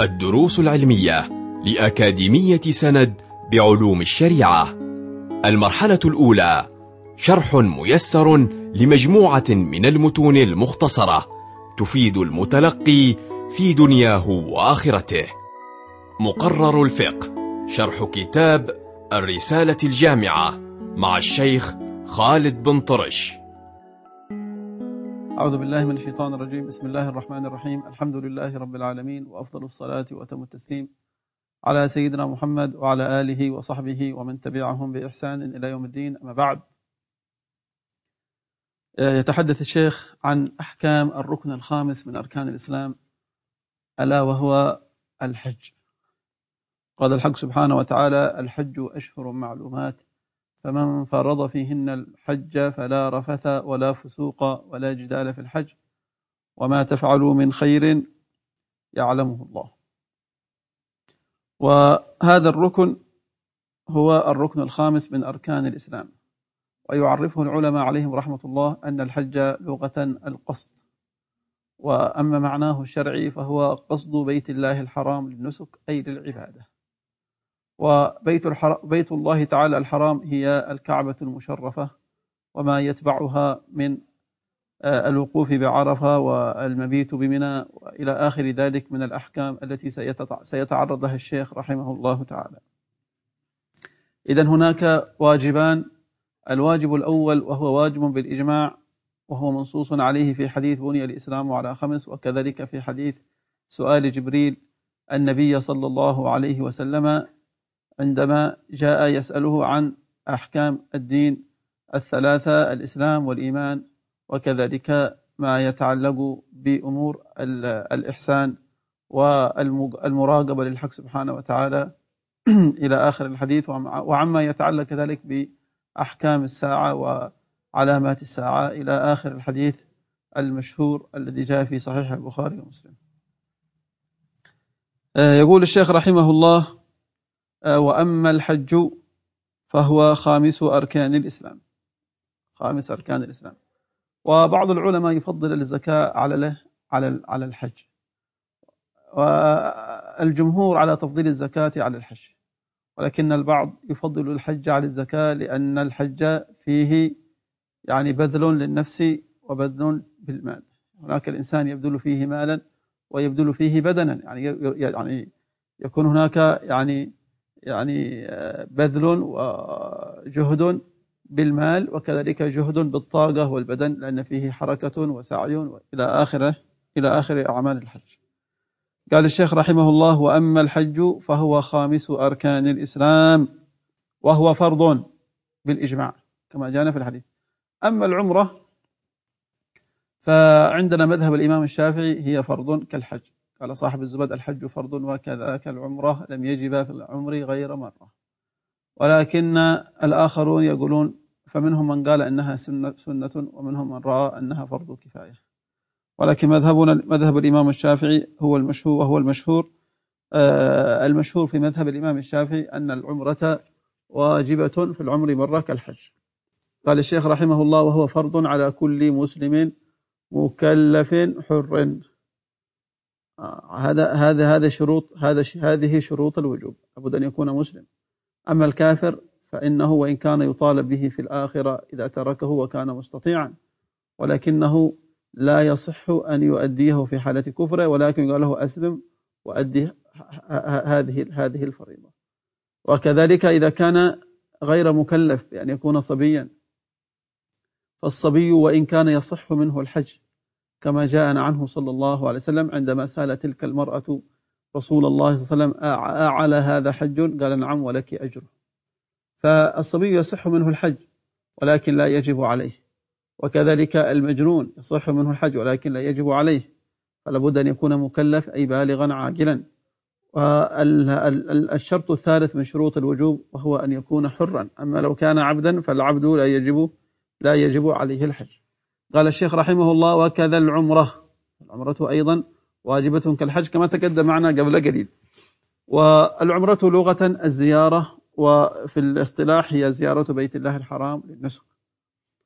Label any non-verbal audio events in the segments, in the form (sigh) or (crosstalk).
الدروس العلمية لأكاديمية سند بعلوم الشريعة. المرحلة الأولى شرح ميسر لمجموعة من المتون المختصرة تفيد المتلقي في دنياه وآخرته. مقرر الفقه شرح كتاب الرسالة الجامعة مع الشيخ خالد بن طرش. أعوذ بالله من الشيطان الرجيم. بسم الله الرحمن الرحيم. الحمد لله رب العالمين وأفضل الصلاة وأتم التسليم على سيدنا محمد وعلى آله وصحبه ومن تبعهم بإحسان إلى يوم الدين. أما بعد يتحدث الشيخ عن أحكام الركن الخامس من أركان الإسلام ألا وهو الحج. قال الحق سبحانه وتعالى الحج أشهر معلومات. فمن فرض فيهن الحج فلا رفث ولا فسوق ولا جدال في الحج وما تفعلوا من خير يعلمه الله. وهذا الركن هو الركن الخامس من أركان الإسلام. ويعرفه العلماء عليهم رحمة الله أن الحج لغة القصد. وأما معناه الشرعي فهو قصد بيت الله الحرام للنسك أي للعبادة. وبيت بيت الله تعالى الحرام هي الكعبة المشرفة وما يتبعها من آه، الوقوف بعرفة والمبيت بمنى وإلى آخر ذلك من الأحكام التي سيتعرض لها الشيخ رحمه الله تعالى. إذا هناك واجبان الواجب الأول وهو واجب بالإجماع وهو منصوص عليه في حديث بني الإسلام على خمس وكذلك في حديث سؤال جبريل النبي صلى الله عليه وسلم عندما جاء يسأله عن أحكام الدين الثلاثة الإسلام والإيمان وكذلك ما يتعلق بأمور الإحسان والمراقبة للحق سبحانه وتعالى (clears throat) إلى آخر الحديث وعما يتعلق كذلك بأحكام الساعة وعلامات الساعة إلى آخر الحديث المشهور الذي جاء في صحيح البخاري ومسلم. آه، يقول الشيخ رحمه الله وأما الحج فهو خامس أركان الإسلام. خامس أركان الإسلام. وبعض العلماء يفضل الزكاة على على على الحج. والجمهور على تفضيل الزكاة على الحج. ولكن البعض يفضل الحج على الزكاة لأن الحج فيه يعني بذل للنفس وبذل بالمال. هناك الإنسان يبذل فيه مالا ويبذل فيه بدنا. يعني يعني يكون هناك يعني يعني بذل وجهد بالمال وكذلك جهد بالطاقة والبدن لأن فيه حركة وسعي إلى آخره إلى آخر أعمال الحج. قال الشيخ رحمه الله وأما الحج فهو خامس أركان الإسلام وهو فرض بالإجماع كما جاءنا في الحديث. أما العمرة فعندنا مذهب الإمام الشافعي هي فرض كالحج. قال صاحب الزبد الحج فرض وكذاك العمرة لم يجب في العمر غير مرة. ولكن الآخرون يقولون فمنهم من قال أنها سنة, سنة ومنهم من رأى أنها فرض كفاية. ولكن مذهبنا مذهب الإمام الشافعي هو المشهور وهو المشهور آه المشهور في مذهب الإمام الشافعي أن العمرة واجبة في العمر مرة كالحج. قال الشيخ رحمه الله وهو فرض على كل مسلم مكلف حر. هذا هذا هذا شروط هذا هذه شروط الوجوب. لابد أن يكون مسلم. أما الكافر فإنه وإن كان يطالب به في الآخرة إذا تركه وكان مستطيعا. ولكنه لا يصح أن يؤديه في حالة كفره ولكن يقال له أسلم وأدي هذه هذه الفريضة. وكذلك إذا كان غير مكلف بأن يكون صبيا فالصبي وإن كان يصح منه الحج كما جاءنا عنه صلى الله عليه وسلم عندما سأل تلك المرأة رسول الله صلى الله عليه وسلم أعلى هذا حج؟ قال نعم ولك أجر. فالصبي يصح منه الحج ولكن لا يجب عليه. وكذلك المجنون يصح منه الحج ولكن لا يجب عليه. فلا بد أن يكون مكلف أي بالغا عاقلا والشرط الثالث من شروط الوجوب وهو أن يكون حرا. أما لو كان عبدا فالعبد لا يجب لا يجب عليه الحج. قال الشيخ رحمه الله وكذا العمرة. العمرة أيضا واجبة كالحج كما تقدم معنا قبل قليل. والعمرة لغة الزيارة وفي الاصطلاح هي زيارة بيت الله الحرام للنسك.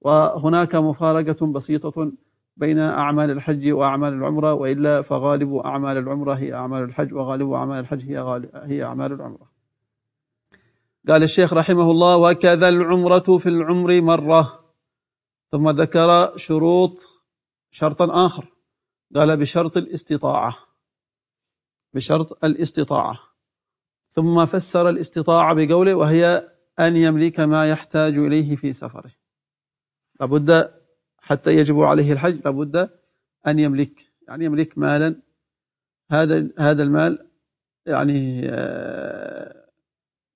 وهناك مفارقة بسيطة بين أعمال الحج وأعمال العمرة وإلا فغالب أعمال العمرة هي أعمال الحج وغالب أعمال الحج هي, هي أعمال العمرة. قال الشيخ رحمه الله وكذا العمرة في العمر مرة. ثم ذكر شروط شرطا آخر. قال بشرط الاستطاعة. بشرط الاستطاعة. ثم فسر الاستطاعة بقوله وهي أن يملك ما يحتاج إليه في سفره. لابد حتى يجب عليه الحج لابد أن يملك. يعني يملك مالا. هذا هذا المال يعني آه،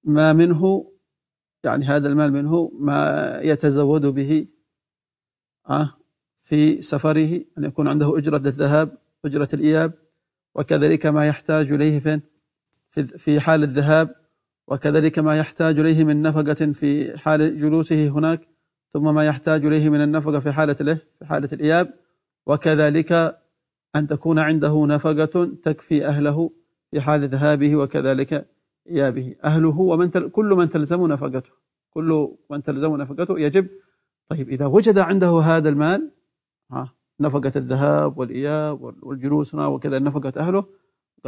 ما منه يعني هذا المال منه ما يتزود به في سفره أن يكون عنده أجرة الذهاب أجرة الإياب وكذلك ما يحتاج إليه في حال الذهاب وكذلك ما يحتاج إليه من نفقة في حال جلوسه هناك ثم ما يحتاج إليه من النفقة في حالة له في حالة الإياب وكذلك أن تكون عنده نفقة تكفي أهله في حال ذهابه وكذلك إيابه. أهله ومن كل من تلزم نفقته كل من تلزم نفقته يجب طيب إذا وجد عنده هذا المال ها نفقة الذهاب والإياب والجلوس هنا وكذا نفقة أهله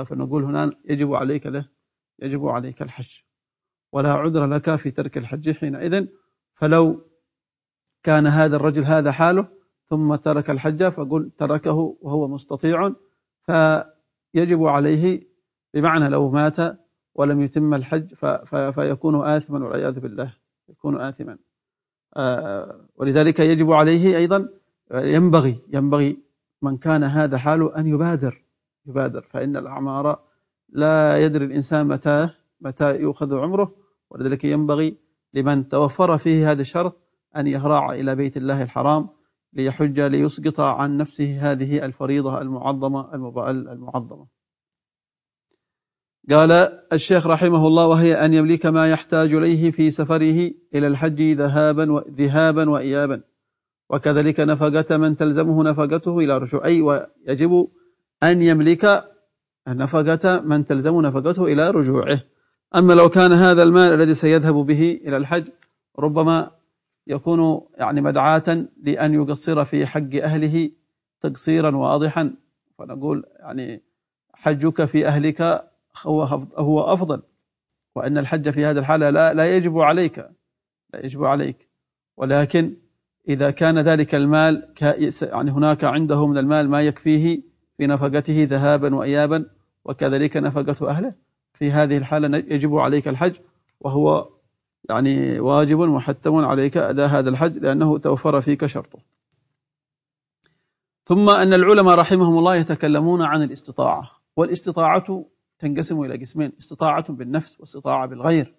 فنقول هنا يجب عليك له يجب عليك الحج. ولا عذر لك في ترك الحج حينئذ. فلو كان هذا الرجل هذا حاله ثم ترك الحج فقل تركه وهو مستطيع. فيجب عليه بمعنى لو مات ولم يتم الحج فيكون آثما والعياذ بالله يكون آثما. ولذلك يجب عليه أيضا ينبغي ينبغي من كان هذا حاله أن يبادر يبادر. فإن الأعمار لا يدري الإنسان متى متى يؤخذ عمره. ولذلك ينبغي لمن توفر فيه هذا الشرط أن يهرع إلى بيت الله الحرام ليحج ليسقط عن نفسه هذه الفريضة المعظمة المعظمة. قال الشيخ رحمه الله وهي أن يملك ما يحتاج إليه في سفره إلى الحج ذهابا وذهابا وإيابا. وكذلك نفقة من تلزمه نفقته إلى رجوع أي ويجب أن يملك نفقة من تلزم نفقته إلى رجوعه. أما لو كان هذا المال الذي سيذهب به إلى الحج ربما يكون يعني مدعاة لأن يقصر في حق أهله تقصيرا واضحا. فنقول يعني حجك في أهلك هو هو أفضل. وأن الحج في هذه الحالة لا لا يجب عليك لا يجب عليك. ولكن إذا كان ذلك المال يعني هناك عنده من المال ما يكفيه في نفقته ذهابا وإيابا وكذلك نفقة أهله. في هذه الحالة يجب عليك الحج وهو يعني واجب محتم عليك أداء هذا الحج لأنه توفر فيك شرطه. ثم أن العلماء رحمهم الله يتكلمون عن الاستطاعة. والاستطاعة تنقسم إلى قسمين استطاعة بالنفس واستطاعة بالغير.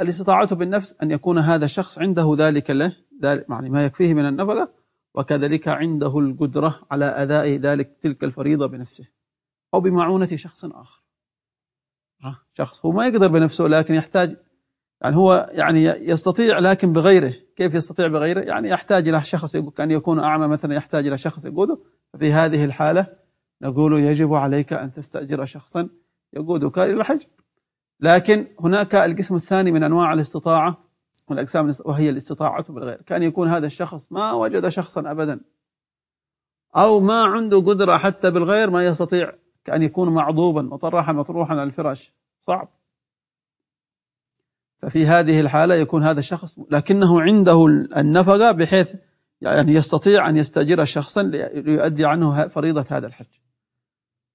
الاستطاعة بالنفس أن يكون هذا الشخص عنده ذلك له ذلك يعني ما يكفيه من النفقة وكذلك عنده القدرة على أداء ذلك تلك الفريضة بنفسه أو بمعونة شخص آخر. شخص هو ما يقدر بنفسه لكن يحتاج يعني هو يعني يستطيع لكن بغيره. كيف يستطيع بغيره؟ يعني يحتاج إلى شخص كان يكون أعمى مثلا يحتاج إلى شخص يقوده. في هذه الحالة نقول يجب عليك أن تستأجر شخصا يقودك إلى الحج لكن هناك القسم الثاني من أنواع الاستطاعة والأقسام وهي الاستطاعة بالغير. كان يكون هذا الشخص ما وجد شخصا أبدا. أو ما عنده قدرة حتى بالغير ما يستطيع كأن يكون معضوبا مطرحا مطروحا على الفراش. صعب. ففي هذه الحالة يكون هذا الشخص لكنه عنده النفقة بحيث يعني يستطيع أن يستأجر شخصا ليؤدي عنه فريضة هذا الحج.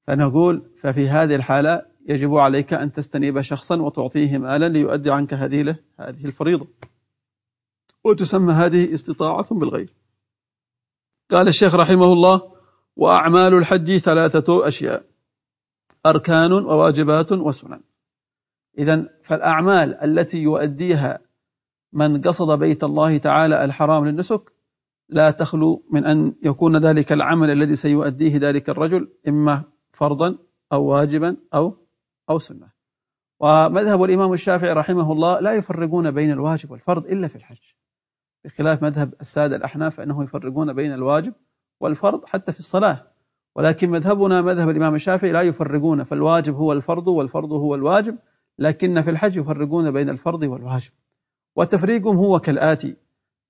فنقول ففي هذه الحالة يجب عليك أن تستنيب شخصا وتعطيه مالا ليؤدي عنك هذه هذه الفريضة. وتسمى هذه استطاعة بالغير قال الشيخ رحمه الله وأعمال الحج ثلاثة أشياء أركان وواجبات وسنن. إذا فالأعمال التي يؤديها من قصد بيت الله تعالى الحرام للنسك لا تخلو من أن يكون ذلك العمل الذي سيؤديه ذلك الرجل إما فرضا أو واجبا أو أو سنة. ومذهب الإمام الشافعي رحمه الله لا يفرقون بين الواجب والفرض إلا في الحج. بخلاف مذهب السادة الأحناف فإنه يفرقون بين الواجب والفرض حتى في الصلاة. ولكن مذهبنا مذهب الإمام الشافعي لا يفرقون فالواجب هو الفرض والفرض هو الواجب لكن في الحج يفرقون بين الفرض والواجب. وتفريقهم هو كالآتي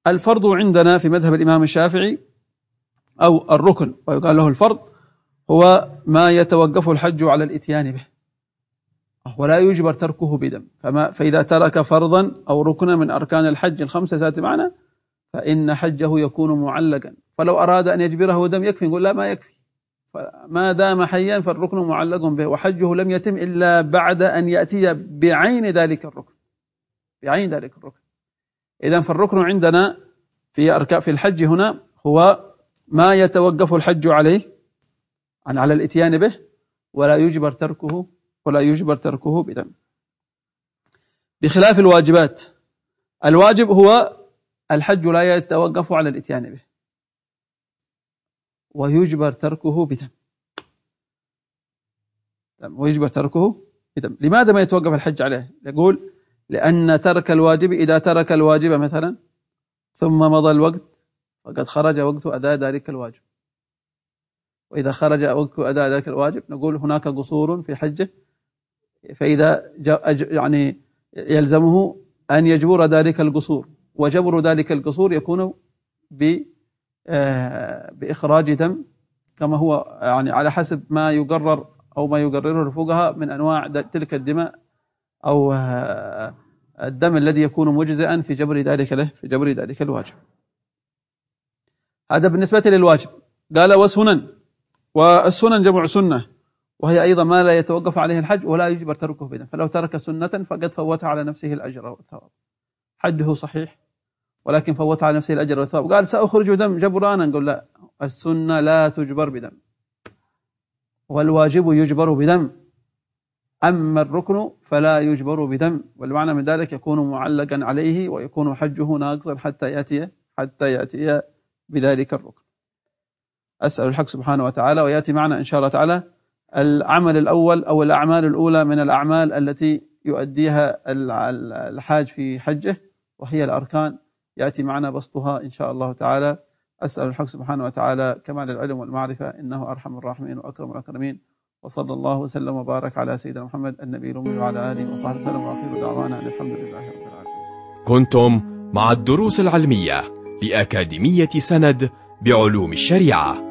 الفرض عندنا في مذهب الإمام الشافعي أو الركن ويقال له الفرض هو ما يتوقف الحج على الإتيان به. ولا يجبر تركه بدم. فما فإذا ترك فرضا أو ركنا من أركان الحج الخمسة ساتي معنا فإن حجه يكون معلقا. فلو أراد أن يجبره دم يكفي يقول لا ما يكفي. فما دام حيا فالركن معلق به وحجه لم يتم إلا بعد أن يأتي بعين ذلك الركن. بعين ذلك الركن. إذا فالركن عندنا في أركان في الحج هنا هو ما يتوقف الحج عليه عن على الإتيان به ولا يجبر تركه ولا يجبر تركه بدم بخلاف الواجبات الواجب هو الحج لا يتوقف على الإتيان به. ويجبر تركه بدم ويجبر تركه بدم لماذا ما يتوقف الحج عليه؟ يقول لأن ترك الواجب إذا ترك الواجب مثلا ثم مضى الوقت فقد خرج وقت أداء ذلك الواجب. وإذا خرج وقت أداء ذلك الواجب نقول هناك قصور في حجه فإذا يعني يلزمه أن يجبر ذلك القصور وجبر ذلك القصور يكون آه، بإخراج دم كما هو يعني على حسب ما يقرر أو ما يقرره الفقهاء من أنواع تلك الدماء أو آه، الدم الذي يكون مجزئا في جبر ذلك له في جبر ذلك الواجب. هذا بالنسبة للواجب. قال وسنن والسنن جمع سنة. وهي أيضا ما لا يتوقف عليه الحج ولا يجبر تركه بدم فلو ترك سنة فقد فوت على نفسه الأجر والثواب. حجه صحيح ولكن فوت على نفسه الأجر والثواب. قال سأخرج دم جبرانا. نقول لا السنة لا تجبر بدم. والواجب يجبر بدم. أما الركن فلا يجبر بدم. والمعنى من ذلك يكون معلقا عليه ويكون حجه ناقصا حتى يأتي حتى يأتي بذلك الركن. أسأل الحق سبحانه وتعالى ويأتي معنا إن شاء الله تعالى العمل الأول أو الأعمال الأولى من الأعمال التي يؤديها الحاج في حجه وهي الأركان. يأتي معنا بسطها إن شاء الله تعالى. أسأل الحق سبحانه وتعالى كمال العلم والمعرفة إنه أرحم الراحمين وأكرم الأكرمين. وصلى الله وسلم وبارك على سيدنا محمد النبي الأمي وعلى آله وصحبه وسلم. وآخر دعوانا. الحمد لله رب العالمين. كنتم مع الدروس العلمية لأكاديمية سند بعلوم الشريعة.